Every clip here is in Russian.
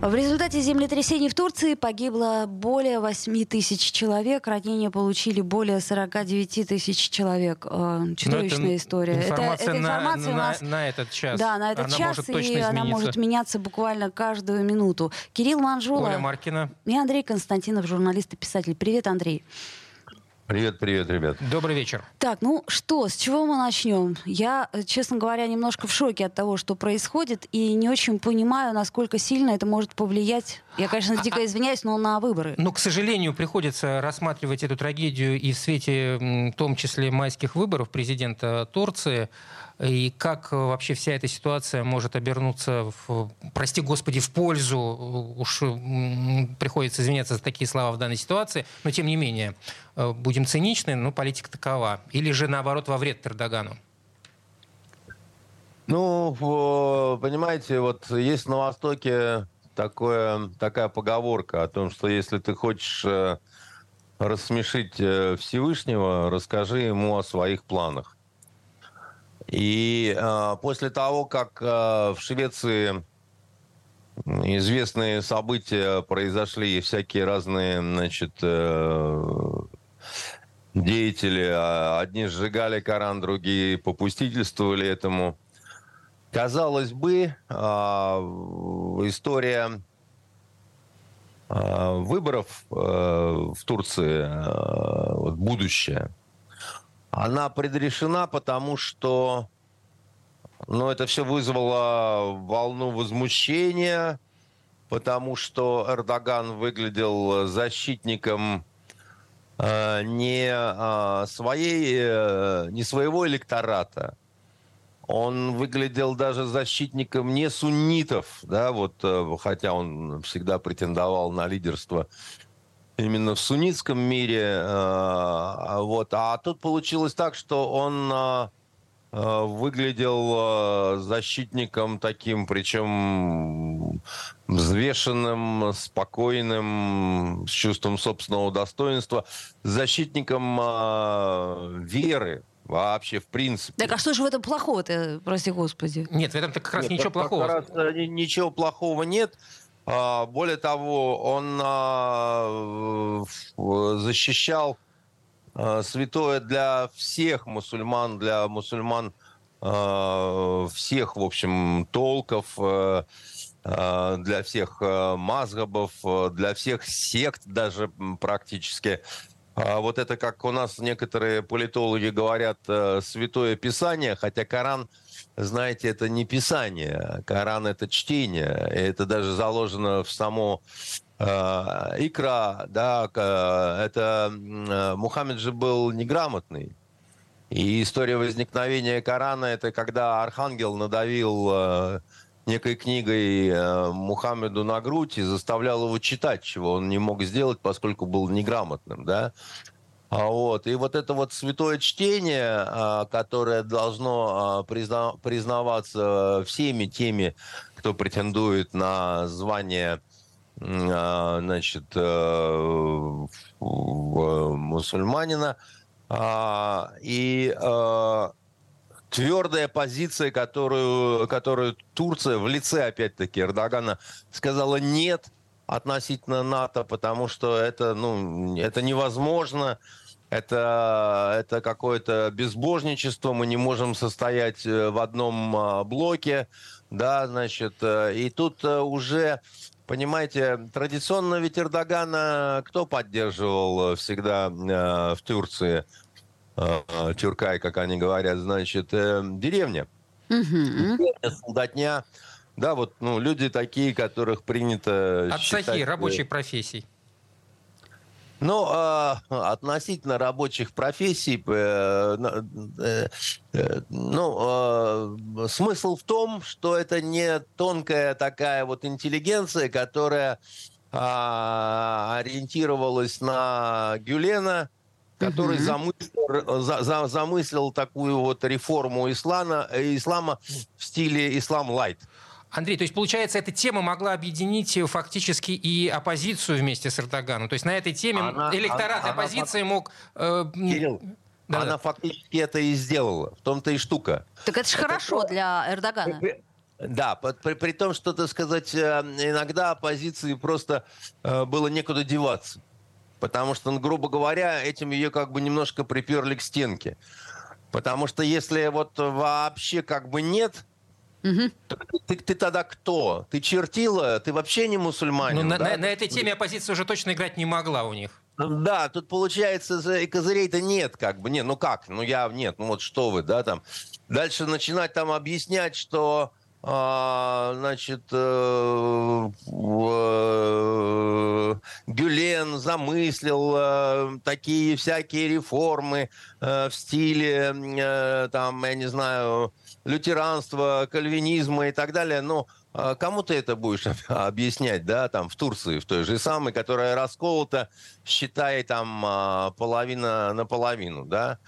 В результате землетрясений в Турции погибло более 8 тысяч человек, ранения получили более 49 тысяч человек. Э, чудовищная это история. Информация, это, эта информация на, у нас... на, на этот час. Да, на этот она час, может и точно она измениться. может меняться буквально каждую минуту. Кирилл Манжула Оля Маркина. и Андрей Константинов, журналист и писатель. Привет, Андрей. Привет, привет, ребят. Добрый вечер. Так, ну что, с чего мы начнем? Я, э, честно говоря, немножко в шоке от того, что происходит, и не очень понимаю, насколько сильно это может повлиять. Я, конечно, дико извиняюсь, но на выборы. Но, к сожалению, приходится рассматривать эту трагедию и в свете, в том числе, майских выборов президента Турции. И как э, вообще вся эта ситуация может обернуться, в, прости господи, в пользу, уж приходится извиняться за такие слова в данной ситуации, но тем не менее, э, будем циничны, но политика такова. Или же, наоборот, во вред Эрдогану. Ну, понимаете, вот есть на Востоке такое, такая поговорка о том, что если ты хочешь э, рассмешить Всевышнего, расскажи ему о своих планах. И э, после того, как э, в Швеции известные события произошли, и всякие разные, значит, э, деятели, а, одни сжигали Коран, другие попустительствовали этому. Казалось бы, а, история а, выборов э, в Турции, э, вот будущее, она предрешена, потому что ну, это все вызвало волну возмущения, потому что Эрдоган выглядел защитником э, не э, своей, э, не своего электората. Он выглядел даже защитником не суннитов, да, вот, э, хотя он всегда претендовал на лидерство именно в суннитском мире, э, вот. А тут получилось так, что он э, э, выглядел защитником таким, причем взвешенным, спокойным, с чувством собственного достоинства, защитником веры вообще в принципе. Так а что же в этом плохого-то, прости господи? Нет, в этом-то как раз Нет, ничего как- плохого. как раз, ни- ничего плохого нет. А, Более того, он а, защищал а, святое для всех мусульман, для мусульман всех, в общем, толков, для всех мазгабов, для всех сект даже практически. Вот это, как у нас некоторые политологи говорят, э, святое писание, хотя Коран, знаете, это не писание, Коран это чтение, и это даже заложено в само э, икра, да, это э, Мухаммед же был неграмотный. И история возникновения Корана это когда архангел надавил э, некой книгой Мухаммеду на грудь и заставлял его читать, чего он не мог сделать, поскольку был неграмотным, да. А вот. И вот это вот святое чтение, а, которое должно а, призна- признаваться всеми теми, кто претендует на звание значит, э, в- мусульманина, и э, твердая позиция, которую, которую Турция в лице, опять-таки, Эрдогана сказала нет относительно НАТО, потому что это, ну, это невозможно, это, это какое-то безбожничество, мы не можем состоять э, в одном а, блоке, да, значит, э, и тут э, уже, понимаете, традиционно ведь Эрдогана кто поддерживал всегда в Турции? Тюркай, как они говорят, значит, деревня. Деревня, солдатня. Да, вот, ну, люди такие, которых принято Отцахи считать... э, рабочих профессий. Ну, э, относительно рабочих профессий, э, э, э, ну, э, смысл в том, что это не тонкая такая вот интеллигенция, которая а, ориентировалась на Гюлена который замыслил, за, за, замыслил такую вот реформу ислама, ислама в стиле ислам лайт. Андрей, то есть, получается, эта тема могла объединить фактически и оппозицию вместе с Эрдоганом. То есть на этой теме она, электорат она, оппозиции она, мог... Э, Кирилл, да, она да. фактически это и сделала. В том-то и штука. Так это же хорошо для Эрдогана. Да, при, при том, что, так сказать, э, иногда оппозиции просто э, было некуда деваться. Потому что, ну, грубо говоря, этим ее как бы немножко приперли к стенке. Потому что если вот вообще как бы нет Угу. Ты, ты тогда кто? Ты чертила? Ты вообще не мусульманин? Ну, да? на, на этой теме оппозиция уже точно играть не могла у них. Да, тут получается и козырей-то нет, как бы. Нет, ну как? Ну я, нет, ну вот что вы, да, там. Дальше начинать там объяснять, что а, значит, э, э, Гюлен замыслил э, такие всякие реформы в стиле, там, я не знаю, лютеранства, кальвинизма и так далее, но а кому ты это будешь объяснять, да, там, в Турции, в той же самой, которая расколота, считай, там, а, половина на половину, да?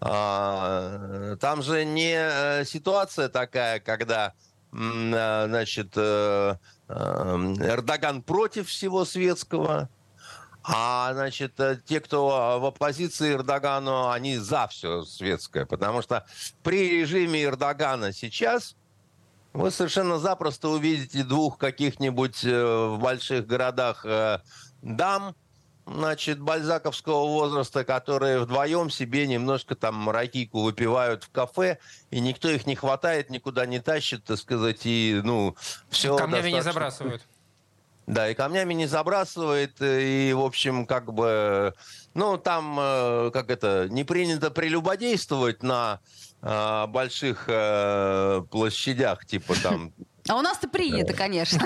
А, там же не э, ситуация такая, когда, значит, э, э, Эрдоган против всего светского, а, значит, те, кто в оппозиции Эрдогану, они за все светское. Потому что при режиме Эрдогана сейчас вы совершенно запросто увидите двух каких-нибудь э, в больших городах э, дам, значит, бальзаковского возраста, которые вдвоем себе немножко там ракийку выпивают в кафе, и никто их не хватает, никуда не тащит, так сказать, и, ну, все... Камнями достаточно... не забрасывают. Да, и камнями не забрасывает, и, в общем, как бы, ну, там, э, как это, не принято прелюбодействовать на э, больших э, площадях, типа там а у нас-то принято, конечно.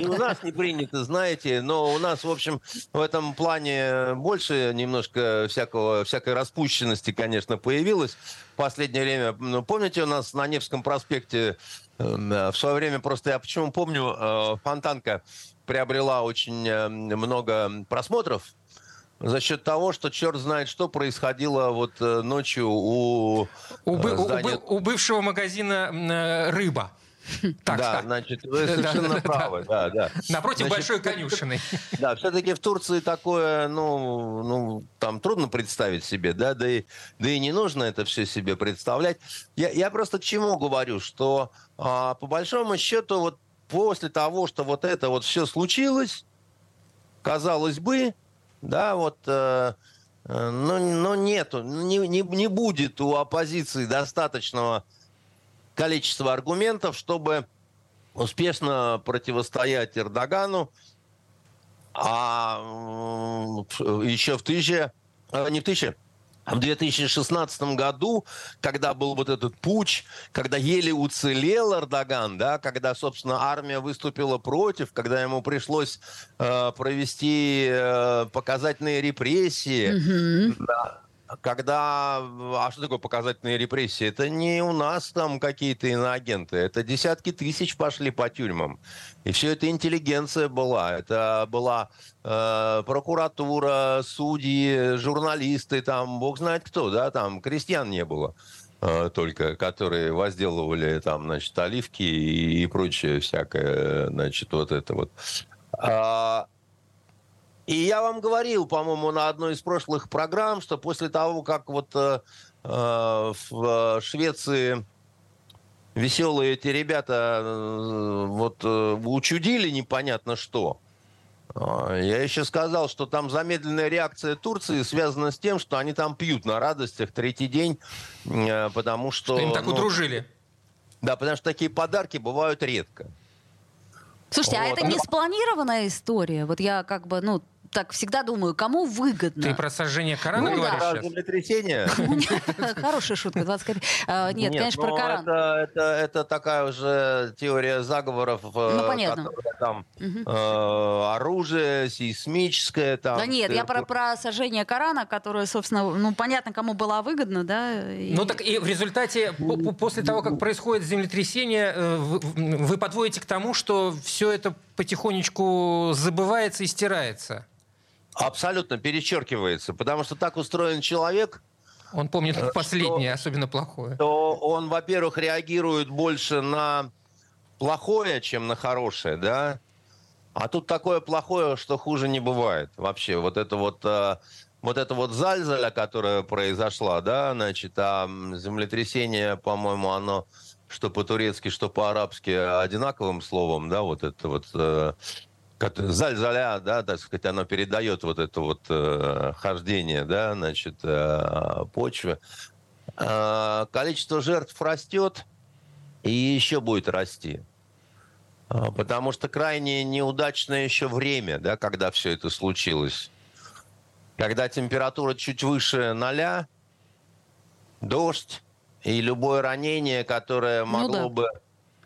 И у нас не принято, знаете, но у нас, в общем, в этом плане больше немножко всякого, всякой распущенности, конечно, появилось в последнее время. Ну, помните, у нас на Невском проспекте в свое время, просто я почему помню, Фонтанка приобрела очень э, много просмотров за счет того, что черт знает, что происходило вот э, ночью у, у, бы, здания... у, у бывшего магазина э, «Рыба». Так, да, так. значит, вы совершенно да, правы, да, да. Напротив значит, большой конюшины. Да, все-таки в Турции такое, ну, ну, там трудно представить себе, да, да и, да и не нужно это все себе представлять. Я, я просто к чему говорю, что а, по большому счету вот после того, что вот это вот все случилось, казалось бы, да, вот, э, э, но, но нету, не, не, не будет у оппозиции достаточного количества аргументов, чтобы успешно противостоять Эрдогану, а еще в тысяче, э, не в тысяче, в 2016 году, когда был вот этот путь, когда еле уцелел Эрдоган, да, когда, собственно, армия выступила против, когда ему пришлось э, провести э, показательные репрессии, mm-hmm. да, когда... А что такое показательные репрессии? Это не у нас там какие-то иноагенты. Это десятки тысяч пошли по тюрьмам. И все это интеллигенция была. Это была э, прокуратура, судьи, журналисты, там, бог знает кто, да, там крестьян не было э, только, которые возделывали там, значит, оливки и, и прочее всякое, значит, вот это вот. А, и я вам говорил, по-моему, на одной из прошлых программ, что после того, как вот э, э в Швеции веселые эти ребята э, вот э, учудили непонятно что, я еще сказал, что там замедленная реакция Турции связана с тем, что они там пьют на радостях третий день, потому что... Что им так ну, удружили. Да, потому что такие подарки бывают редко. Слушайте, вот. а это не спланированная история? Вот я как бы, ну, так всегда думаю, кому выгодно. Ты про сожжение Корана ну, говоришь да. сейчас? землетрясение. Хорошая шутка, 20 копеек. А, нет, конечно, про ну, Коран. Это такая уже теория заговоров. Э, ну, понятно. Там э, оружие сейсмическое. Да нет, я про сожжение Корана, которое, собственно, ну, понятно, кому было выгодно, да. Ну, так и в результате, после того, как происходит землетрясение, э, вы подводите к тому, что все это потихонечку забывается и стирается. Абсолютно перечеркивается, потому что так устроен человек, он помнит что, последнее, особенно плохое. То он, во-первых, реагирует больше на плохое, чем на хорошее, да? А тут такое плохое, что хуже не бывает вообще. Вот это вот, э, вот это вот зальзаля, которая произошла, да, значит, а землетрясение, по-моему, оно что по-турецки, что по-арабски одинаковым словом, да, вот это вот э, зальзаля, да, так сказать, оно передает вот это вот э, хождение, да, значит, э, почвы. Э, количество жертв растет и еще будет расти. Э, потому что крайне неудачное еще время, да, когда все это случилось. Когда температура чуть выше ноля, дождь и любое ранение, которое ну могло ну, да. бы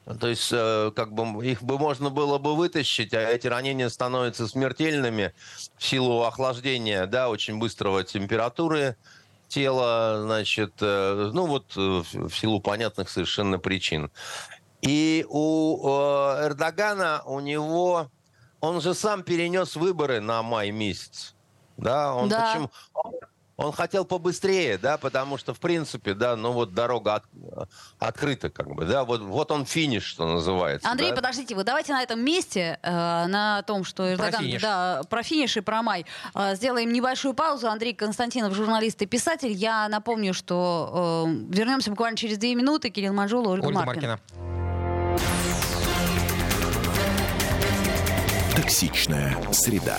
то есть, э, как бы их бы можно было бы вытащить, а эти ранения становятся смертельными в силу охлаждения, да, очень быстрого температуры тела, значит, э, ну вот э, в силу понятных совершенно причин. И у Эрдогана, у него, он же сам перенес выборы на май месяц. Да, он да. почему? Он хотел побыстрее, да, потому что, в принципе, да, ну вот дорога от, открыта, как бы, да, вот, вот он финиш, что называется. Андрей, да? подождите, вы давайте на этом месте, э, на том, что Эрдоган, про финиш. да, про финиш и про май, э, сделаем небольшую паузу. Андрей Константинов, журналист и писатель. Я напомню, что э, вернемся буквально через две минуты. Кирилл Манжула, Ольга, Ольга Маркина. Маркина. Токсичная среда.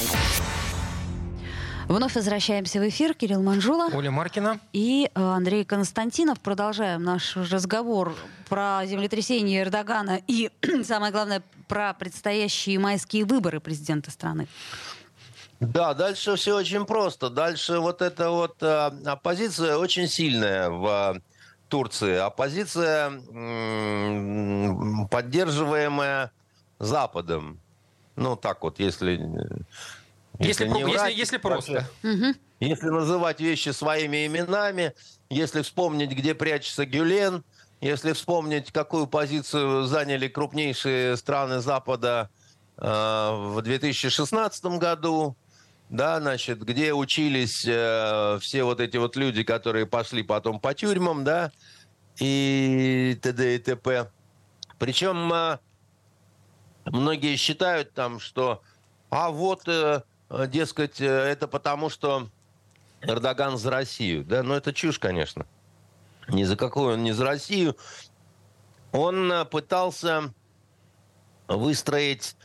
Вновь возвращаемся в эфир. Кирилл Манжула. Оля Маркина. И э, Андрей Константинов. Продолжаем наш разговор про землетрясение Эрдогана и, самое главное, про предстоящие майские выборы президента страны. Да, дальше все очень просто. Дальше вот эта вот э, оппозиция очень сильная в Турции. Оппозиция, поддерживаемая Западом. Ну, так вот, если если, если, врать, если, если просто. Вообще, если называть вещи своими именами, если вспомнить, где прячется Гюлен, если вспомнить, какую позицию заняли крупнейшие страны Запада э, в 2016 году, да, значит, где учились э, все вот эти вот люди, которые пошли потом по тюрьмам, да, и т.д. и т.п. Причем э, многие считают там, что а вот Э, дескать, э, это потому, что Эрдоган за Россию. Да, но это чушь, конечно. Ни за какую он не за Россию. Он э, пытался выстроить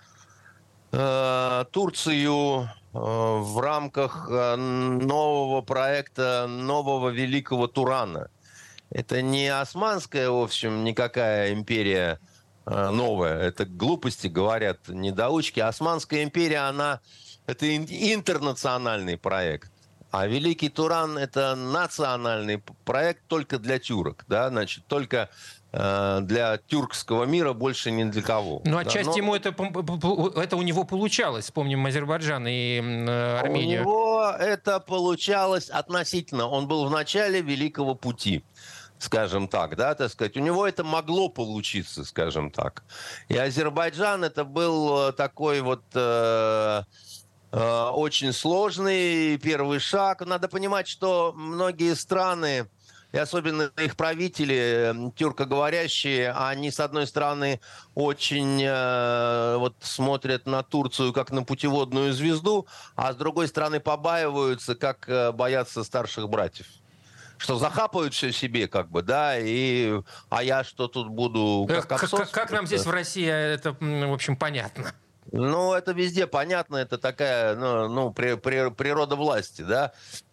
э, Турцию э, в рамках нового проекта, нового великого Турана. Это не османская, в общем, никакая империя э, новая. Это глупости, говорят недоучки. Османская империя, она это интернациональный проект. А Великий Туран – это национальный проект только для тюрок, да, значит, только э, для тюркского мира, больше ни для кого. Ну, да? отчасти Но... ему это, это у него получалось, вспомним Азербайджан и э, Армению. У него это получалось относительно. Он был в начале Великого Пути скажем так, да, так сказать, у него это могло получиться, скажем так. И Азербайджан это был э, такой вот э, Э, очень сложный первый шаг. Надо понимать, что многие страны, и особенно их правители, тюркоговорящие, они, с одной стороны, очень э, вот, смотрят на Турцию как на путеводную звезду, а с другой стороны побаиваются, как э, боятся старших братьев что захапают все себе, как бы, да, и а я что тут буду как Как, как, как нам здесь в России это, в общем, понятно. Ну, это везде понятно, это такая, ну, ну при, при, природа власти, да.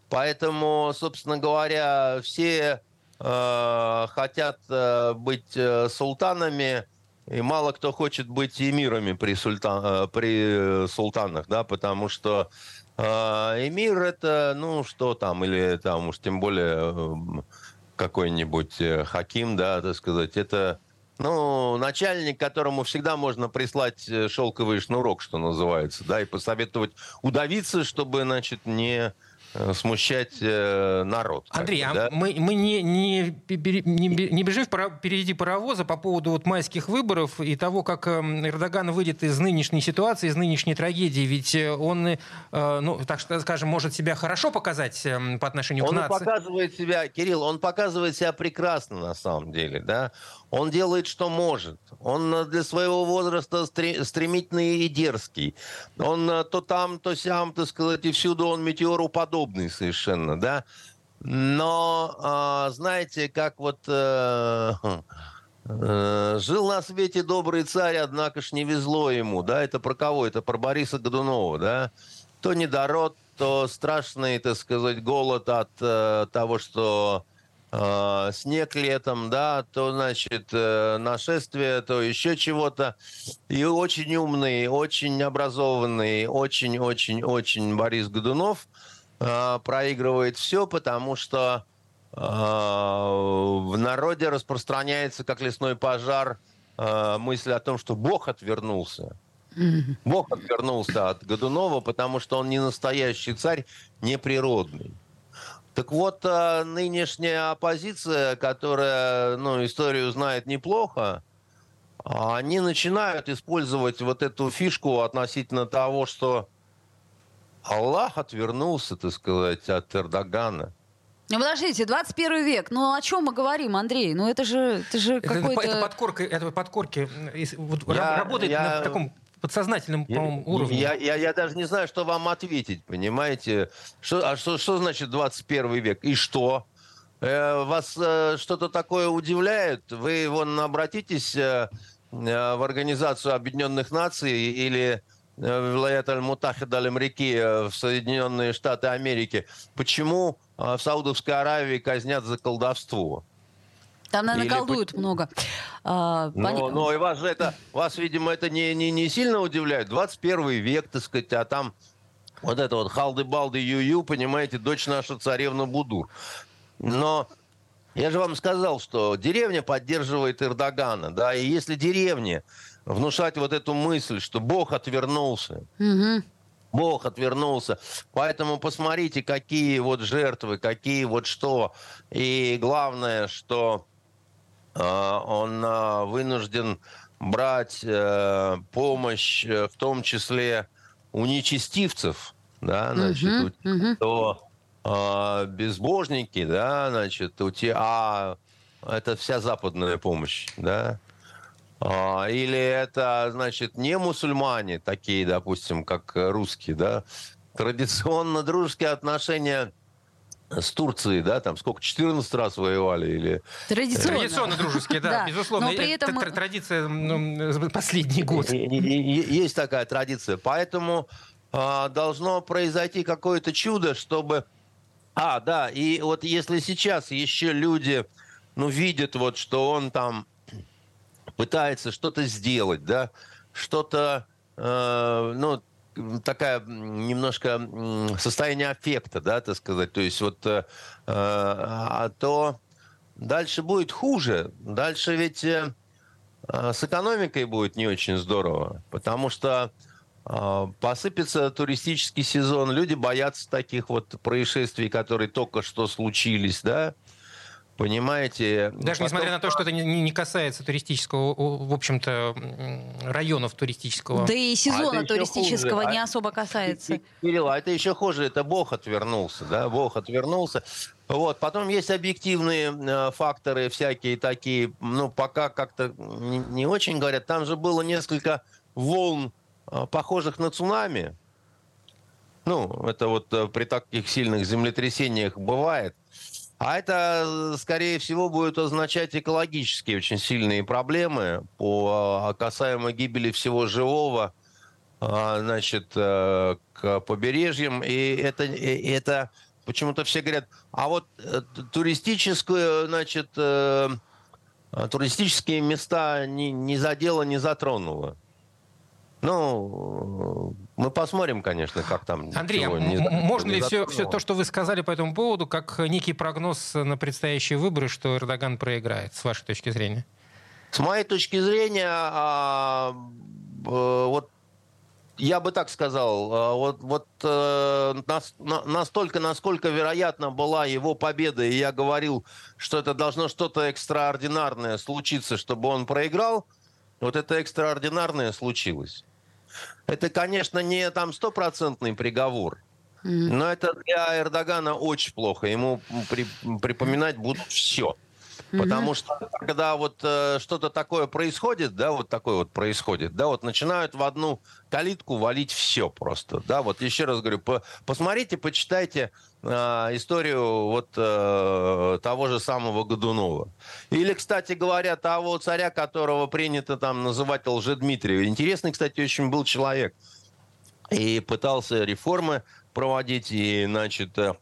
Поэтому, собственно говоря, все э, хотят э, быть э, султанами, и мало кто хочет быть эмирами при, султан, э, при султанах, да, потому что э, эмир это, ну, что там, или там уж тем более э, какой-нибудь э, хаким, да, так сказать, это ну, начальник, которому всегда можно прислать э, шелковый шнурок, что называется, да, и посоветовать удавиться, чтобы, значит, не смущать э, народ. Андрей, а да? мы, мы не, не, не, не бежим впереди паровоза по поводу вот майских выборов и того, как эм, Эрдоган выйдет из нынешней ситуации, из нынешней трагедии. Ведь э, он, ну, так скажем, может себя хорошо показать эм, по отношению он к нации. Он показывает себя, Кирилл, он показывает себя прекрасно на самом деле, да. Он делает, что может. Он для своего возраста стремительный и дерзкий. Он то там, то сям, так сказать, и всюду он метеороподобный совершенно, да. Но, а, знаете, как вот э, э, жил на свете добрый царь, однако ж не везло ему, да, это про кого? Это про Бориса Годунова, да. То недород, то страшный, так сказать, голод от э, того, что э, снег летом, да, то, значит, э, нашествие, то еще чего-то. И очень умный, очень образованный, очень-очень-очень Борис Годунов э, проигрывает все, потому что э, в народе распространяется, как лесной пожар, э, мысль о том, что Бог отвернулся. Бог отвернулся от Годунова, потому что он не настоящий царь, не природный. Так вот, а, нынешняя оппозиция, которая ну, историю знает неплохо, они начинают использовать вот эту фишку относительно того, что Аллах отвернулся, так сказать, от Эрдогана. Ну, подождите, 21 век. Ну, о чем мы говорим, Андрей? Ну, это же, это же какой-то... Это, это подкорка, это подкорки вот, я, работает я... на таком подсознательном, по-моему, уровне. Я, я, я даже не знаю, что вам ответить, понимаете? Что, а что, что значит 21 век? И что? Э, вас э, что-то такое удивляет? Вы вон обратитесь э, э, в Организацию Объединенных Наций или э, в Лаят Аль-Мутахид Аль-Амрики э, в Соединенные Штаты Америки. Почему в Саудовской Аравии казнят за колдовство? Там, наверное, Или... колдуют много. А, но, пон... но и вас же это, вас, видимо, это не, не, не сильно удивляет. 21 век, так сказать, а там вот это вот халды-балды ю-ю, понимаете, дочь наша царевна Будур. Но я же вам сказал, что деревня поддерживает Эрдогана, да, и если деревне внушать вот эту мысль, что Бог отвернулся, угу. Бог отвернулся. Поэтому посмотрите, какие вот жертвы, какие вот что. И главное, что а, он а, вынужден брать э, помощь, э, в том числе у нечестивцев, да, значит, uh-huh, uh-huh. то а, безбожники, да, значит, у тебя, а это вся западная помощь, да, или это, значит, не мусульмане такие, допустим, как русские, да, традиционно дружеские отношения с Турцией, да, там сколько, 14 раз воевали или... Традиционно. Традиционно дружеские, да, да. безусловно. Но при этом... Традиция ну, последний год. Есть такая традиция. Поэтому а, должно произойти какое-то чудо, чтобы... А, да, и вот если сейчас еще люди, ну, видят вот, что он там пытается что-то сделать, да, что-то, э, ну, такая немножко состояние аффекта, да, так сказать. То есть вот э, а то дальше будет хуже. Дальше ведь э, с экономикой будет не очень здорово, потому что э, посыпется туристический сезон, люди боятся таких вот происшествий, которые только что случились, да, Понимаете? Даже потом... несмотря на то, что это не, касается туристического, в общем-то, районов туристического. Да и сезона а туристического хуже. не а особо касается. Кирилл, а это еще хуже, это Бог отвернулся, да, Бог отвернулся. Вот, потом есть объективные э, факторы всякие такие, ну, пока как-то не, не очень говорят. Там же было несколько волн, э, похожих на цунами. Ну, это вот э, при таких сильных землетрясениях бывает. А это, скорее всего, будет означать экологические очень сильные проблемы по а, касаемо гибели всего живого, а, значит, э, к побережьям. И это, это почему-то все говорят, а вот э, туристическую, значит, э, туристические места не, не задело, не затронуло. Ну, мы посмотрим, конечно, как там. Андрей, а не, можно не ли все, все то, что вы сказали по этому поводу, как некий прогноз на предстоящие выборы, что Эрдоган проиграет, с вашей точки зрения? С моей точки зрения, а, вот я бы так сказал, а, вот, вот э, нас, настолько, насколько вероятно была его победа, и я говорил, что это должно что-то экстраординарное случиться, чтобы он проиграл, вот это экстраординарное случилось. Это, конечно, не там стопроцентный приговор, но это для Эрдогана очень плохо. Ему при, припоминать будут все. Потому что когда вот э, что-то такое происходит, да, вот такое вот происходит, да, вот начинают в одну калитку валить все просто, да, вот еще раз говорю, по, посмотрите, почитайте э, историю вот э, того же самого Годунова. Или, кстати говоря, того царя, которого принято там называть Лжедмитрием. Интересный, кстати, очень был человек. И пытался реформы проводить, и, значит, э,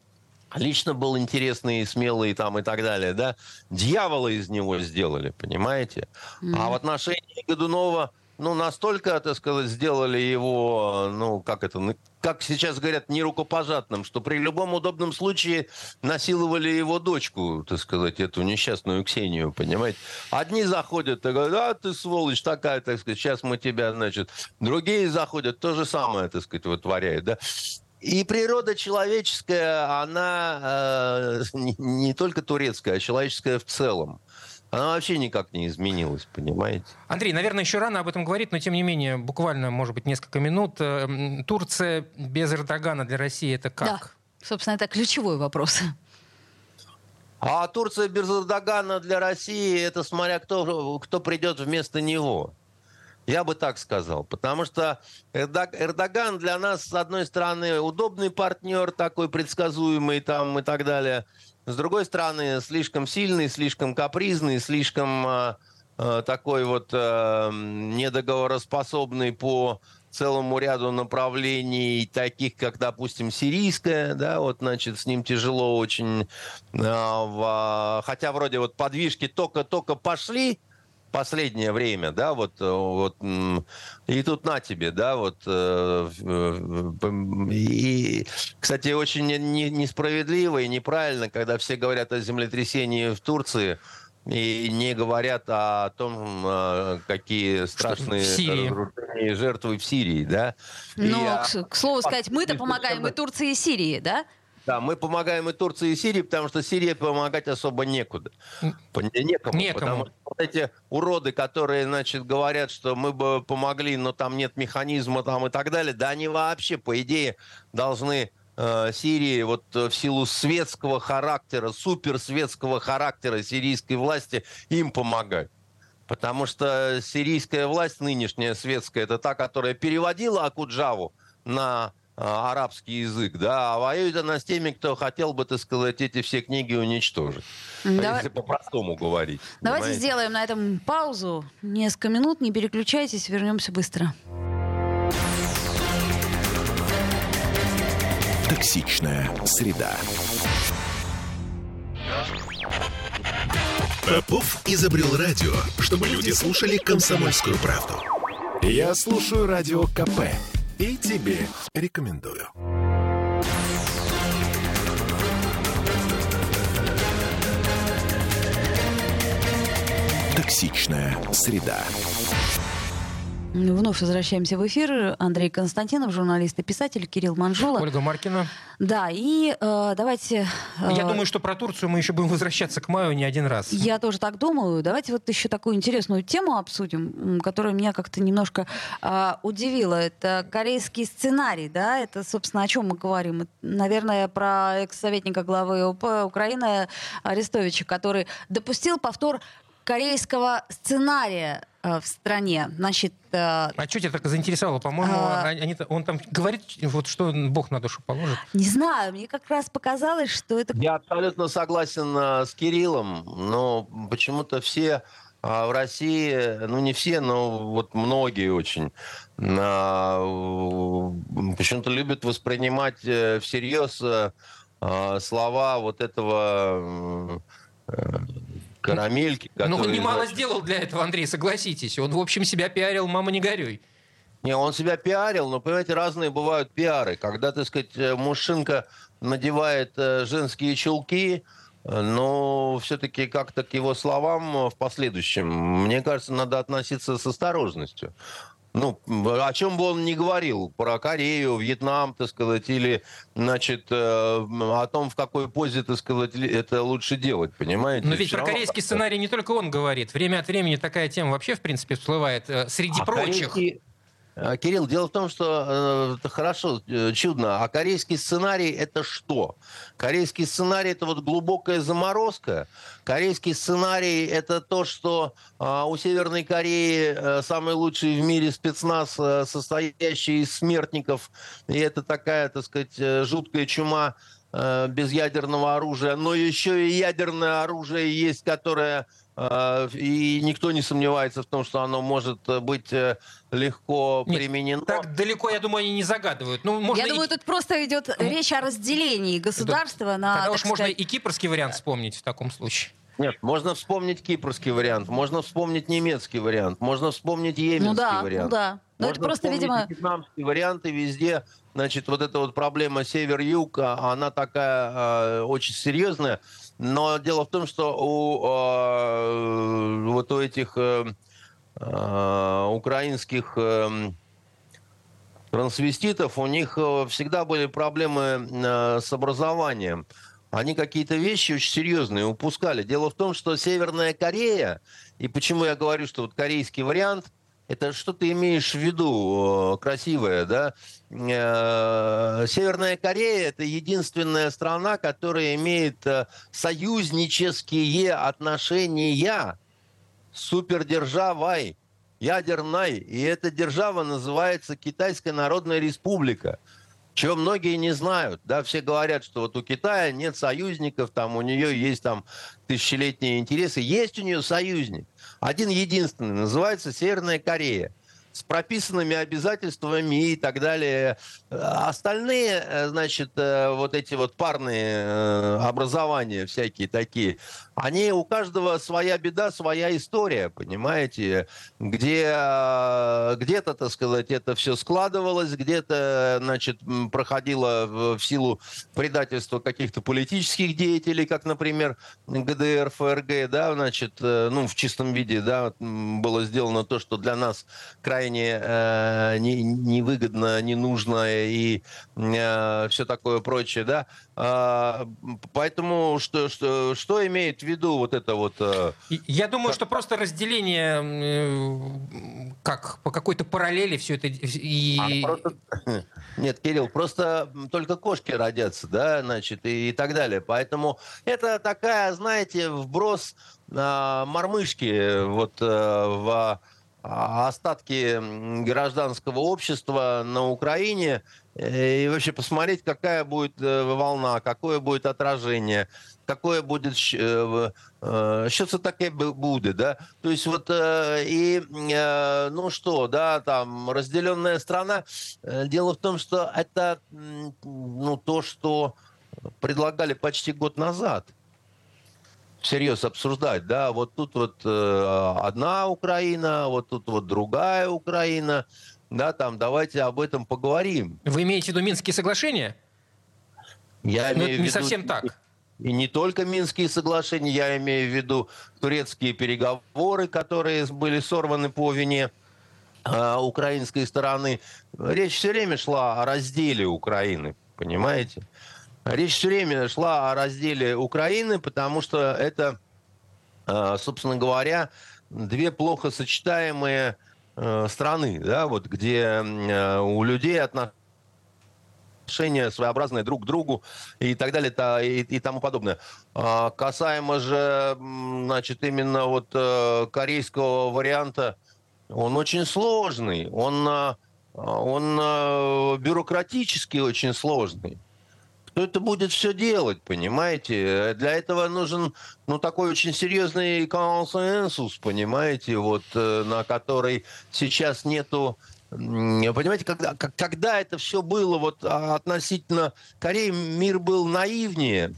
лично был интересный, смелый там и так далее, да, дьявола из него сделали, понимаете? Mm-hmm. А в отношении Годунова, ну, настолько, так сказать, сделали его, ну, как это, ну, как сейчас говорят, нерукопожатным, что при любом удобном случае насиловали его дочку, так сказать, эту несчастную Ксению, понимаете? Одни заходят и говорят, а ты сволочь такая, так сказать, сейчас мы тебя, значит... Другие заходят, то же самое, так сказать, вытворяют, да? И природа человеческая, она э, не, не только турецкая, а человеческая в целом. Она вообще никак не изменилась, понимаете? Андрей, наверное, еще рано об этом говорить, но тем не менее, буквально, может быть, несколько минут. Э, Турция без Эрдогана для России это как? Да, собственно, это ключевой вопрос. А Турция без Эрдогана для России, это смотря кто, кто придет вместо него. Я бы так сказал. Потому что Эрдоган для нас, с одной стороны, удобный партнер, такой предсказуемый там и так далее. С другой стороны, слишком сильный, слишком капризный, слишком э, такой вот э, недоговороспособный по целому ряду направлений, таких как, допустим, сирийская, да, вот, значит, с ним тяжело очень, э, в, хотя вроде вот подвижки только-только пошли, последнее время, да, вот, э, вот и тут на тебе, да, вот, э, и, кстати, очень несправедливо и неправильно, когда все говорят о землетрясении в Турции, и не говорят о том, э, какие страшные разрушения и жертвы в Сирии, да. Но, и, а к, к слову сказать, мы-то помогаем и Турции, и Сирии, да? Да, мы помогаем и Турции, и Сирии, потому что Сирии помогать особо некуда. Некому. Некому. Потому что вот эти уроды, которые, значит, говорят, что мы бы помогли, но там нет механизма там и так далее, да они вообще, по идее, должны э, Сирии вот э, в силу светского характера, суперсветского характера сирийской власти им помогать. Потому что сирийская власть нынешняя светская, это та, которая переводила Акуджаву на арабский язык, да, а воюет она с теми, кто хотел бы, так сказать, эти все книги уничтожить. Давай... Если по-простому говорить. Давайте понимаете? сделаем на этом паузу. Несколько минут, не переключайтесь, вернемся быстро. Токсичная среда. Попов изобрел радио, чтобы люди слушали комсомольскую правду. Я слушаю радио КП и тебе рекомендую. Токсичная среда. Вновь возвращаемся в эфир. Андрей Константинов, журналист и писатель, Кирилл Манжула. Ольга Маркина. Да, и э, давайте... Э, Я думаю, что про Турцию мы еще будем возвращаться к маю не один раз. Я тоже так думаю. Давайте вот еще такую интересную тему обсудим, которая меня как-то немножко э, удивила. Это корейский сценарий, да? Это, собственно, о чем мы говорим? Наверное, про экс-советника главы ОП Украины Арестовича, который допустил повтор корейского сценария в стране. Значит, э, а что тебя так заинтересовало? По-моему, а... они, он там говорит, вот что Бог на душу положит. Не знаю, мне как раз показалось, что это... Я абсолютно согласен э, с Кириллом, но почему-то все в России, ну не все, но вот многие очень, почему-то любят воспринимать всерьез слова вот этого карамельки. Ну, он немало сделал для этого, Андрей, согласитесь. Он, в общем, себя пиарил, мама, не горюй. Не, он себя пиарил, но, понимаете, разные бывают пиары. Когда, так сказать, э, мужчинка надевает э, женские чулки, но все-таки как-то к его словам в последующем, мне кажется, надо относиться с осторожностью. Ну, о чем бы он ни говорил, про Корею, Вьетнам, так сказать, или, значит, э, о том, в какой позе, так сказать, это лучше делать, понимаете? Но ведь Все про равно... корейский сценарий не только он говорит. Время от времени такая тема вообще, в принципе, всплывает э, среди а прочих. Корейский... А, Кирилл, дело в том, что э, хорошо, э, чудно, а корейский сценарий это что? Корейский сценарий это вот глубокая заморозка. Корейский сценарий это то, что э, у Северной Кореи э, самый лучший в мире спецназ, э, состоящий из смертников, и это такая, так сказать, э, жуткая чума э, без ядерного оружия, но еще и ядерное оружие есть, которое и никто не сомневается в том, что оно может э, быть э, легко Нет, применено. Так далеко, я думаю, они не загадывают. Ну, можно Я и... думаю, тут просто идет ну, речь о разделении государства да. на... Тогда уж сказать... можно и кипрский вариант вспомнить в таком случае. Нет, можно вспомнить кипрский вариант, можно вспомнить немецкий вариант, можно вспомнить йеменский ну да, вариант. Ну да, но можно это просто, видимо... вьетнамские варианты везде. Значит, вот эта вот проблема север-юг, а, она такая э, очень серьезная. Но дело в том, что у э, вот у этих э, э, украинских э, трансвеститов у них э, всегда были проблемы э, с образованием. Они какие-то вещи очень серьезные упускали. Дело в том, что Северная Корея, и почему я говорю, что вот корейский вариант – это что ты имеешь в виду, красивое, да? Э, Северная Корея – это единственная страна, которая имеет э, союзнические отношения с супердержавой ядерной. И эта держава называется Китайская Народная Республика. Чего многие не знают. Да, все говорят, что вот у Китая нет союзников, там у нее есть там тысячелетние интересы. Есть у нее союзник. Один единственный, называется Северная Корея с прописанными обязательствами и так далее. Остальные, э, значит, э, вот эти вот парные э, образования всякие такие, они у каждого своя беда, своя история, понимаете, где где-то, так сказать, это все складывалось, где-то, значит, проходило в силу предательства каких-то политических деятелей, как, например, ГДР, ФРГ, да, значит, ну, в чистом виде, да, было сделано то, что для нас крайне э, невыгодно, не нужно и э, все такое прочее, да, а, поэтому что, что, что имеет в виду вот это вот... Э, Я думаю, как... что просто разделение э, как по какой-то параллели все это... И... А, просто... Нет, Кирилл, просто только кошки родятся, да, значит, и, и так далее. Поэтому это такая, знаете, вброс э, мормышки вот э, в а, остатки гражданского общества на Украине э, и вообще посмотреть, какая будет э, волна, какое будет отражение, какое будет что це таке будет, да? То есть вот э, и ну что, да, там разделенная страна. Дело в том, что это ну то, что предлагали почти год назад всерьез обсуждать, да, вот тут вот э, одна Украина, вот тут вот другая Украина, да, там давайте об этом поговорим. Вы имеете в виду Минские соглашения? Я Но имею это не виду... совсем так. И не только Минские соглашения, я имею в виду турецкие переговоры, которые были сорваны по вине э, украинской стороны. Речь все время шла о разделе Украины, понимаете? Речь все время шла о разделе Украины, потому что это, а, собственно говоря, две плохо сочетаемые а, страны, да, вот где а, у людей отношения своеобразные друг к другу и так далее и, и тому подобное. А касаемо же, значит, именно вот корейского варианта, он очень сложный, он, он бюрократически очень сложный кто это будет все делать, понимаете? Для этого нужен, ну, такой очень серьезный консенсус, понимаете, вот, э, на который сейчас нету Понимаете, когда, когда это все было вот а, относительно Кореи, мир был наивнее,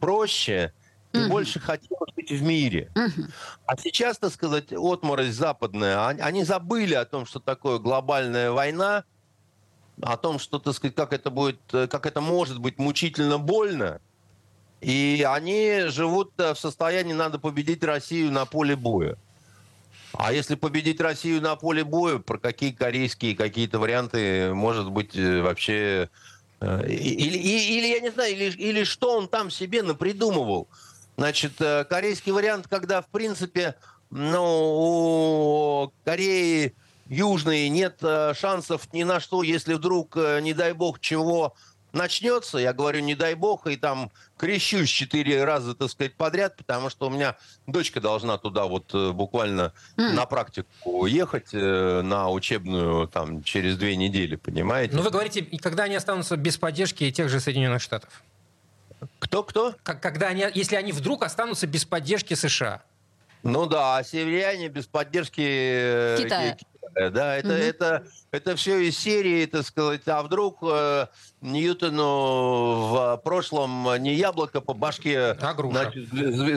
проще, и mm больше хотелось быть в мире. mm А сейчас, так сказать, отморозь западная, они забыли о том, что такое глобальная война, о том, что, так сказать, как это будет, э, как это может быть мучительно больно, И они живут в состоянии, надо победить Россию на поле боя. А если победить Россию на поле боя, про какие корейские какие-то варианты, может быть, э, вообще... Э, или, или я не знаю, или, или что он там себе напридумывал. Значит, э, корейский вариант, когда, в принципе, ну, у Кореи Южной нет шансов ни на что, если вдруг, не дай бог, чего начнется, я говорю, не дай бог, и там крещусь четыре раза, так сказать, подряд, потому что у меня дочка должна туда вот э, буквально mm. на практику ехать, э, на учебную там через две недели, понимаете? Ну, вы говорите, когда они останутся без поддержки тех же Соединенных Штатов? Кто-кто? Когда они, если они вдруг останутся без поддержки США? Ну да, а северяне без поддержки э, Китая. Э, да, это, угу. это, это все из серии, так сказать, а вдруг э, Ньютону в прошлом не яблоко по башке а груша. Значит,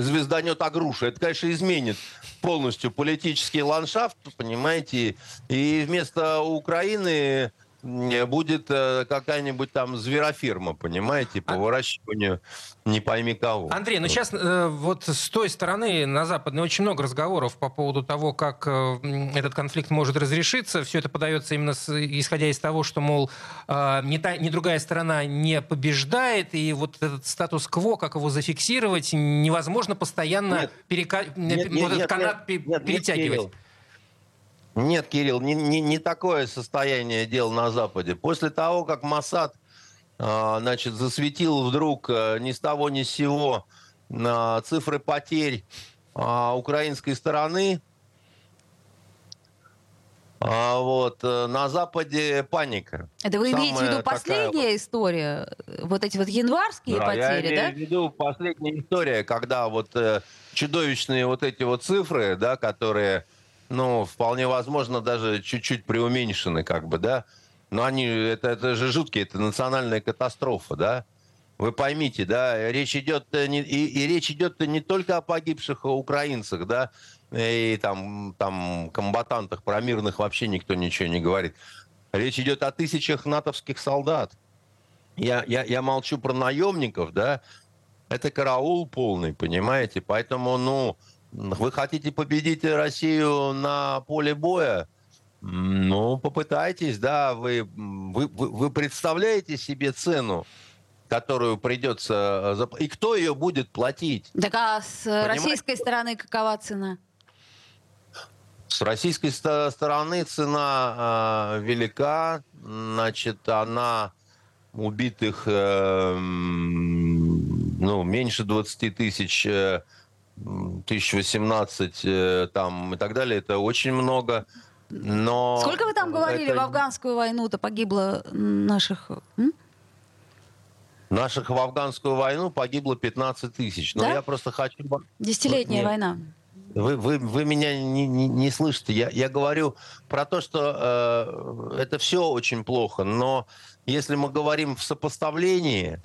звезданет, а груша. Это, конечно, изменит полностью политический ландшафт, понимаете, и вместо Украины будет э, какая-нибудь там зверофирма, понимаете, по а... выращиванию не пойми кого. Андрей, ну сейчас э, вот с той стороны на Западной очень много разговоров по поводу того, как э, этот конфликт может разрешиться. Все это подается именно с, исходя из того, что, мол, ни, та, ни другая сторона не побеждает, и вот этот статус-кво, как его зафиксировать, невозможно постоянно нет, перека... нет, вот нет, этот канат нет, перетягивать. Нет, нет, Кирилл, не, не, не такое состояние дел на Западе. После того, как Масад э, значит, засветил вдруг э, ни с того ни с сего э, цифры потерь э, украинской стороны, а вот э, на Западе паника. Это вы имеете в виду последняя вот. история, вот эти вот январские да, потери, я да? Я имею в виду последняя история, когда вот э, чудовищные вот эти вот цифры, да, которые ну, вполне возможно, даже чуть-чуть преуменьшены, как бы, да. Но они, это, это же жуткие, это национальная катастрофа, да. Вы поймите, да, речь идет не, и, и речь идет не только о погибших украинцах, да, и там, там комбатантах, про мирных вообще никто ничего не говорит. Речь идет о тысячах натовских солдат. Я, я, я молчу про наемников, да, это караул полный, понимаете? Поэтому, ну, вы хотите победить Россию на поле боя? Ну, попытайтесь, да. Вы, вы, вы представляете себе цену, которую придется... И кто ее будет платить? Так а с Понимаете? российской стороны какова цена? С российской стороны цена э, велика. Значит, она убитых э, ну, меньше 20 тысяч э, 1018 э, там и так далее, это очень много. Но Сколько вы там говорили, это... в афганскую войну-то погибло наших... М? Наших в афганскую войну погибло 15 тысяч. Но да? я просто хочу... Десятилетняя Нет. война. Вы, вы, вы меня не, не, не слышите. Я, я говорю про то, что э, это все очень плохо. Но если мы говорим в сопоставлении,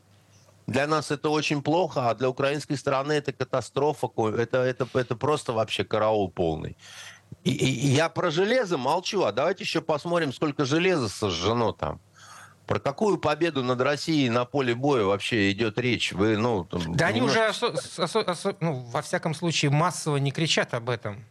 для нас это очень плохо, а для украинской стороны это катастрофа. Это, это, это просто вообще караул полный. И, и, я про железо молчу, а давайте еще посмотрим, сколько железа сожжено там. Про какую победу над Россией на поле боя вообще идет речь? Вы, ну, да немножко... они уже, осо- осо- осо- ну, во всяком случае, массово не кричат об этом.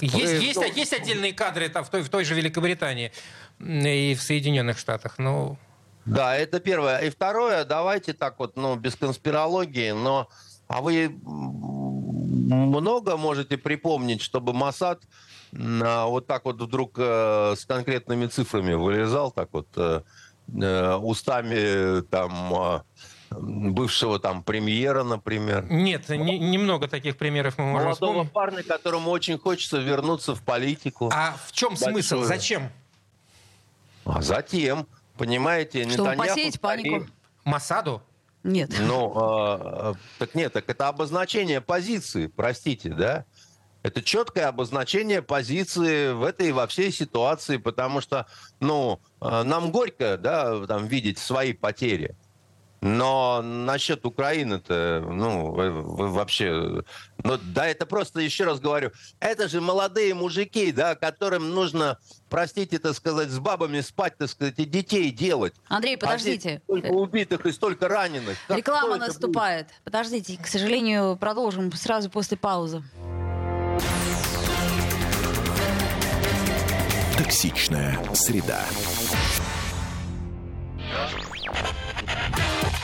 Есть, Вы, есть, есть отдельные кадры там, в, той, в той же Великобритании и в Соединенных Штатах, но... Да, это первое. И второе, давайте так вот, ну, без конспирологии, но а вы много можете припомнить, чтобы Масад а, вот так вот вдруг э, с конкретными цифрами вылезал, так вот э, э, устами там а, бывшего там премьера, например. Нет, не, немного таких примеров мы можем Молодого вспомнить. парня, которому очень хочется вернуться в политику. А в чем Большую. смысл? Зачем? А затем, Понимаете, Чтобы Нетаньяху... посеять панику. Масаду? Нет. Ну, э, так нет, так это обозначение позиции, простите, да? Это четкое обозначение позиции в этой во всей ситуации, потому что, ну, нам горько, да, там видеть свои потери. Но насчет Украины-то, ну, вы, вы вообще... Ну, да, это просто, еще раз говорю, это же молодые мужики, да, которым нужно, простите, так сказать, с бабами спать, так сказать, и детей делать. Андрей, подождите. А столько убитых и столько раненых. Как Реклама наступает. Будет? Подождите, к сожалению, продолжим сразу после паузы. Токсичная среда.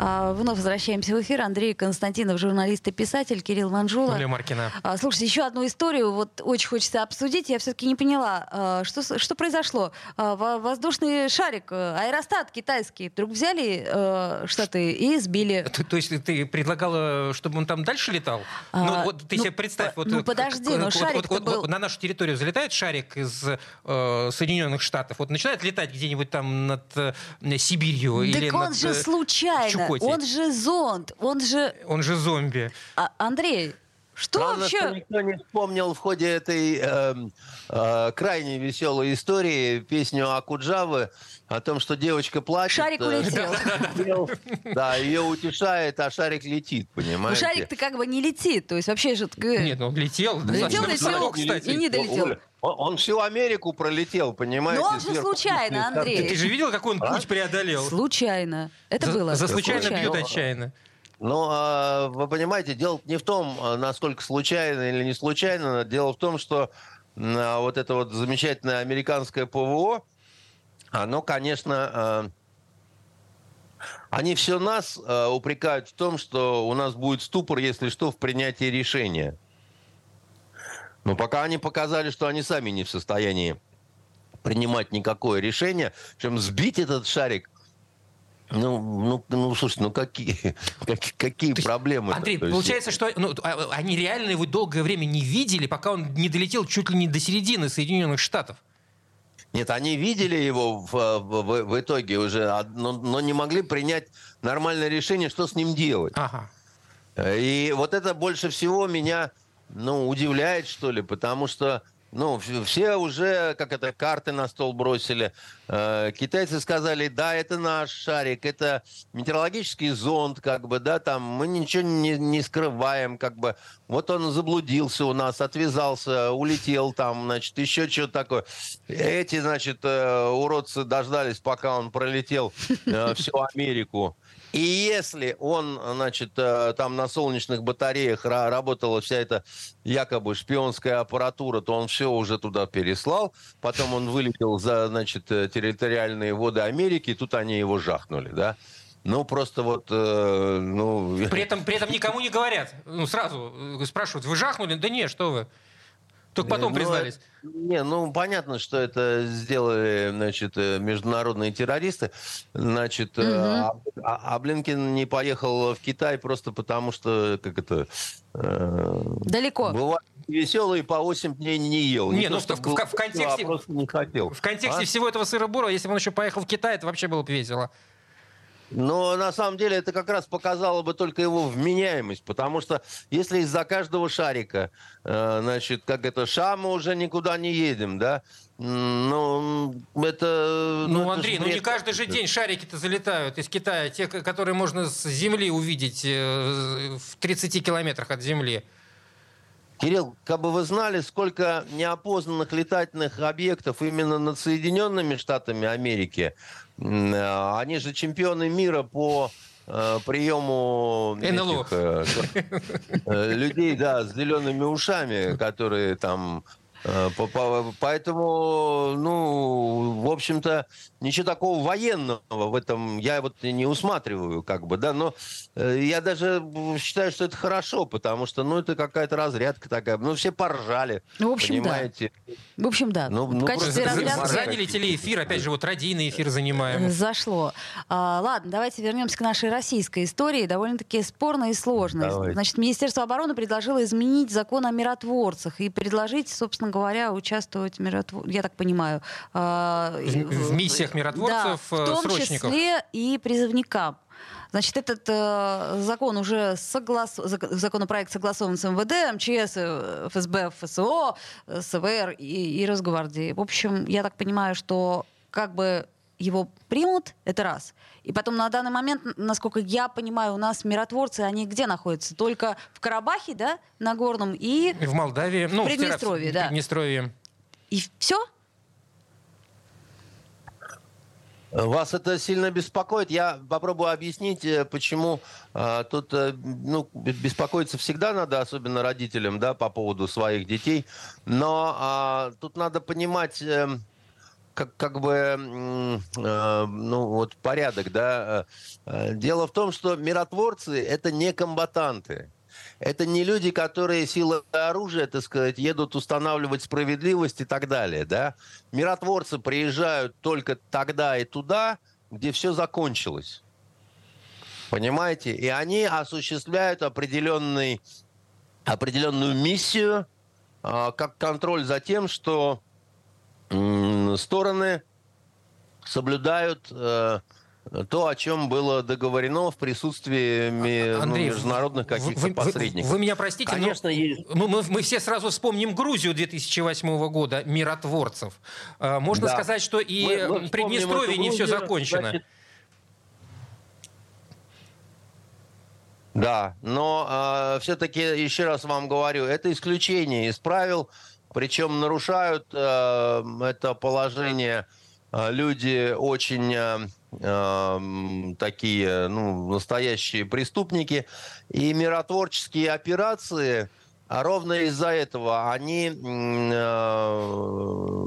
А, вновь возвращаемся в эфир. Андрей Константинов, журналист и писатель, Кирилл Манжула. Оля Маркина. А, слушайте, еще одну историю вот очень хочется обсудить. Я все-таки не поняла, а, что, что произошло. Воздушный шарик, э, аэростат китайский, вдруг взяли э, Штаты и сбили. То, то есть ты предлагала, чтобы он там дальше летал? А, ну, вот ты ну, себе представь, вот, ну, подожди, но шарик вот, вот, был... на нашу территорию залетает шарик из э, Соединенных Штатов, вот начинает летать где-нибудь там над э, Сибирью так или он над... же случайно Котик. Он же зонд, он же... Он же зомби. А, Андрей, что Правда, вообще? Что никто не вспомнил в ходе этой э, э, крайне веселой истории песню Акуджавы о том, что девочка плачет. Шарик э, улетел. Да, ее утешает, а шарик летит, понимаете? Ну, шарик-то как бы не летит, то есть вообще же... Нет, он летел. Летел, летел, кстати. и не долетел. Он, он всю Америку пролетел, понимаете? Но он же случайно, Андрей. Ты, же видел, какой он а? путь преодолел? Случайно. Это было. За случайно, бьют отчаянно. Ну, а, вы понимаете, дело не в том, а, насколько случайно или не случайно. Дело в том, что вот это вот замечательное американское ПВО, оно, конечно, они все нас упрекают в том, что у нас будет ступор, если что, в принятии решения. Но пока они показали, что они сами не в состоянии принимать никакое решение, чем сбить этот шарик ну, ну, ну, слушай, ну какие, какие, какие есть, проблемы? Андрей, есть... получается, что ну, а, они реально его долгое время не видели, пока он не долетел чуть ли не до середины Соединенных Штатов. Нет, они видели его в, в, в итоге уже, но, но не могли принять нормальное решение, что с ним делать. Ага. И вот это больше всего меня ну, удивляет, что ли, потому что ну, все уже, как это, карты на стол бросили. Э, китайцы сказали, да, это наш шарик, это метеорологический зонд, как бы, да, там мы ничего не, не скрываем, как бы. Вот он заблудился у нас, отвязался, улетел там, значит, еще что-то такое. Эти, значит, э, уродцы дождались, пока он пролетел э, всю Америку. И если он, значит, э, там на солнечных батареях работала вся эта якобы шпионская аппаратура, то он все уже туда переслал. Потом он вылетел за, значит, э, территориальные воды Америки, и тут они его жахнули, да. Ну, просто вот, э, ну... При этом, при этом никому не говорят. Ну, сразу э, спрашивают, вы жахнули? Да не, что вы. Только потом ну, признались. Не, ну понятно, что это сделали, значит, э, международные террористы, значит, угу. а, а Блинкин не поехал в Китай просто потому, что как это э, далеко. Бывает веселый по 8 дней не ел. Не, не ну в, в, в, контексте, а не хотел. В контексте а? всего этого сыробора, если бы он еще поехал в Китай, это вообще было бы весело. Но на самом деле это как раз показало бы только его вменяемость, потому что если из-за каждого шарика, э, значит, как это, ша, мы уже никуда не едем, да, ну, это... Ну, ну Андрей, это ну не каждый же день шарики-то залетают из Китая, те, которые можно с Земли увидеть э, в 30 километрах от Земли. Кирилл, как бы вы знали, сколько неопознанных летательных объектов именно над Соединенными Штатами Америки, они же чемпионы мира по э, приему НЛО. Этих, э, людей, да, с зелеными ушами, которые там Э, поэтому, ну, в общем-то, ничего такого военного в этом я вот не усматриваю, как бы, да, но э, я даже считаю, что это хорошо, потому что, ну, это какая-то разрядка такая, ну, все поржали, ну, в общем, понимаете. Да. В общем, да. Ну, ну, в качестве разрядки... Заняли телеэфир, опять же, вот радийный эфир занимаем. Зашло. А, ладно, давайте вернемся к нашей российской истории, довольно-таки спорной и сложной. Давайте. Значит, Министерство обороны предложило изменить закон о миротворцах и предложить, собственно, собственно говоря, участвовать, миротвор... я так понимаю, э, в, в миссиях миротворцев, да, в том срочников. числе и призывникам. Значит, этот э, закон уже соглас... законопроект согласован с МВД, МЧС, э, ФСБ, ФСО, э, СВР и, и Росгвардии. В общем, я так понимаю, что как бы его примут, это раз. И потом на данный момент, насколько я понимаю, у нас миротворцы, они где находятся? Только в Карабахе, да, на Горном и... В Молдавии, ну, в Приднестровье, в да. Приднестровье. И все? Вас это сильно беспокоит? Я попробую объяснить, э, почему э, тут э, ну, беспокоиться всегда надо, особенно родителям, да, по поводу своих детей. Но э, тут надо понимать, э, как, как бы, э, ну, вот порядок, да. Э, дело в том, что миротворцы – это не комбатанты. Это не люди, которые силой оружия, так сказать, едут устанавливать справедливость и так далее, да. Миротворцы приезжают только тогда и туда, где все закончилось. Понимаете? И они осуществляют определенный, определенную миссию, э, как контроль за тем, что э, стороны соблюдают э, то, о чем было договорено в присутствии а, ну, международных каких-то вы, посредников. Вы, вы меня простите, Конечно, но есть. Мы, мы, мы все сразу вспомним Грузию 2008 года, миротворцев. А, можно да. сказать, что и мы, мы Приднестровье не все закончено. Значит, Да, но э, все-таки, еще раз вам говорю, это исключение из правил, причем нарушают э, это положение э, люди очень э, Эм, такие ну, настоящие преступники. И миротворческие операции, а ровно из-за этого они, э,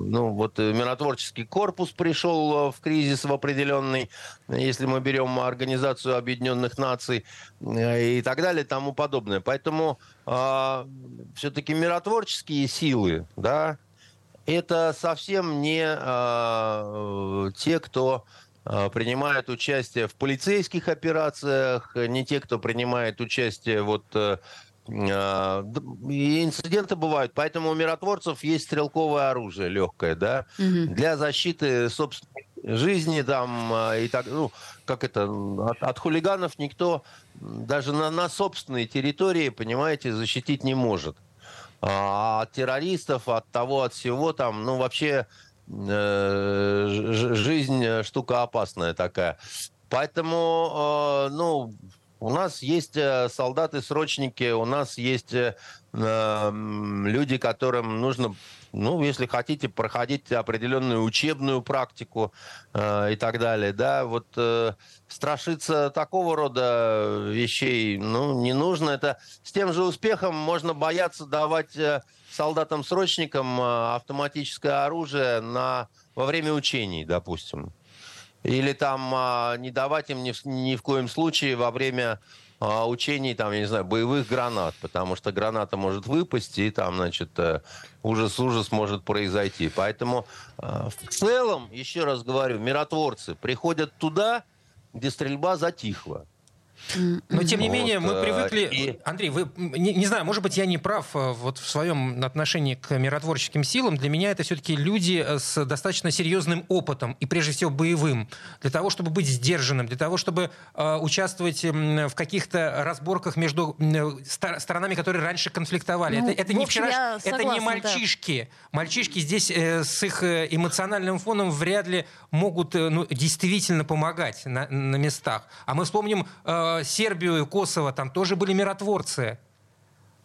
ну вот миротворческий корпус пришел в кризис в определенный, если мы берем Организацию Объединенных Наций э, и так далее, тому подобное. Поэтому э, все-таки миротворческие силы, да, это совсем не э, те, кто а, принимают участие в полицейских операциях, не те, кто принимает участие вот э, а, и инциденты бывают, поэтому у миротворцев есть стрелковое оружие легкое, да, угу. для защиты собственной жизни там а, и так, ну, как это, от, от хулиганов никто даже на, на собственной территории, понимаете, защитить не может. А от террористов, от того, от всего там, ну, вообще Э, жизнь штука опасная такая. Поэтому, э, ну, у нас есть солдаты-срочники, у нас есть люди, которым нужно, ну, если хотите, проходить определенную учебную практику и так далее, да, вот страшиться такого рода вещей, ну, не нужно. Это с тем же успехом можно бояться давать солдатам-срочникам э, автоматическое оружие на, во время учений, допустим. Или там а, не давать им ни ни в коем случае во время а, учений, там, я не знаю, боевых гранат, потому что граната может выпасть, и там, значит, ужас-ужас э, может произойти. Поэтому э, в целом, еще раз говорю, миротворцы приходят туда, где стрельба затихла. Но тем не вот, менее мы э, привыкли, и... Андрей, вы не, не знаю, может быть я не прав э, вот в своем отношении к миротворческим силам. Для меня это все-таки люди э, с достаточно серьезным опытом и прежде всего боевым, для того, чтобы быть сдержанным, для того, чтобы э, участвовать в каких-то разборках между э, сторонами, которые раньше конфликтовали. Ну, это, это не вчера, согласна, это не мальчишки. Да. Мальчишки здесь э, с их эмоциональным фоном вряд ли могут э, ну, действительно помогать на, на местах. А мы вспомним э, Сербию и Косово, там тоже были миротворцы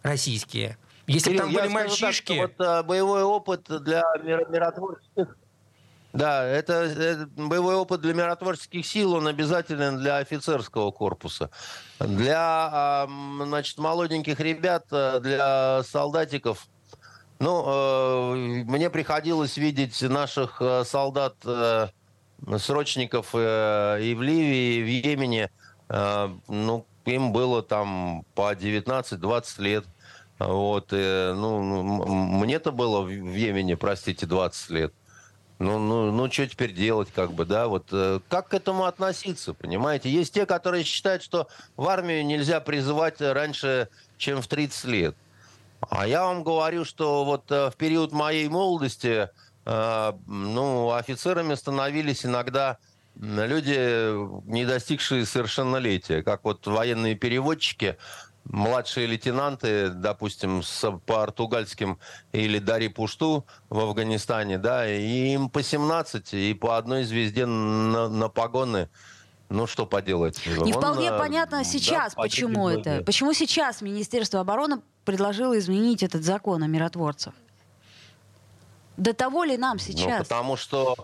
российские. Если Кирилл, там были мальчишки... Так, вот, а, боевой опыт для миротворческих... Да, это, это боевой опыт для миротворческих сил, он обязателен для офицерского корпуса. Для, а, значит, молоденьких ребят, а, для солдатиков, ну, э, мне приходилось видеть наших э, солдат, э, срочников и в Ливии, и в Йемене, ну, им было там по 19-20 лет. Вот, и, ну, мне-то было в Йемене, простите, 20 лет. Ну, ну, ну, что теперь делать, как бы, да, вот э, как к этому относиться, понимаете? Есть те, которые считают, что в армию нельзя призывать раньше, чем в 30 лет. А я вам говорю, что вот э, в период моей молодости ну, офицерами становились иногда люди, не достигшие совершеннолетия, как вот военные переводчики, младшие лейтенанты, допустим, с португальским или Дари Пушту в Афганистане, да, и им по 17 и по одной звезде на, на погоны. Ну, что поделать. Не Он, вполне э, понятно сейчас, да, почему это. Почему сейчас Министерство обороны предложило изменить этот закон о миротворцах? До того ли нам ну, сейчас? Ну, потому что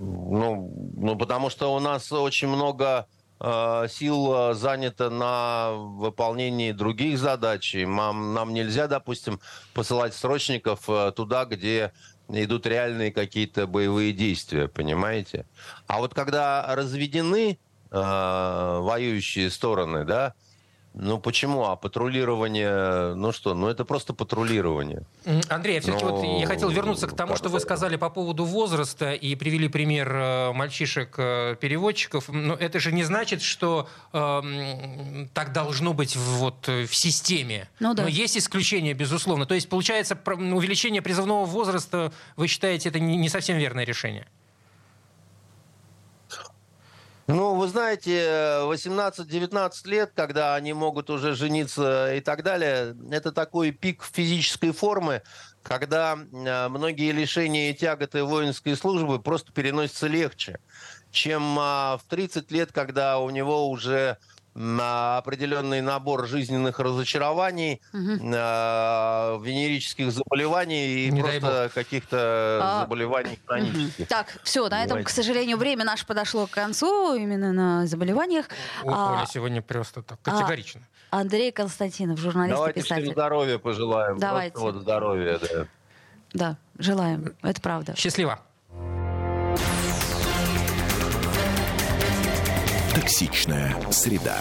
ну, ну, потому что у нас очень много э, сил э, занято на выполнении других задач. И нам, нам нельзя, допустим, посылать срочников э, туда, где идут реальные какие-то боевые действия, понимаете? А вот когда разведены э, воюющие стороны, да, ну почему? А патрулирование, ну что, ну это просто патрулирование. Андрей, я все-таки вот я хотел вернуться к тому, что вы сказали по поводу возраста и привели пример э, мальчишек-переводчиков. Э, Но это же не значит, что э, так должно быть вот в системе. Ну, да. Но есть исключения, безусловно. То есть, получается, увеличение призывного возраста, вы считаете, это не совсем верное решение? Ну, вы знаете, 18-19 лет, когда они могут уже жениться и так далее, это такой пик физической формы, когда э, многие лишения и тяготы воинской службы просто переносятся легче, чем а, в 30 лет, когда у него уже на определенный набор жизненных разочарований, угу. э, венерических заболеваний и Не просто каких-то а... заболеваний хронических. Так, все, на этом, к сожалению, время наше подошло к концу, именно на заболеваниях. У а... сегодня просто так, а, категорично. А... Андрей Константинов, журналист Давайте и писатель. всем здоровья пожелаем. Давайте. Просто вот здоровья, да. Да, желаем, это правда. Счастливо. Токсичная среда.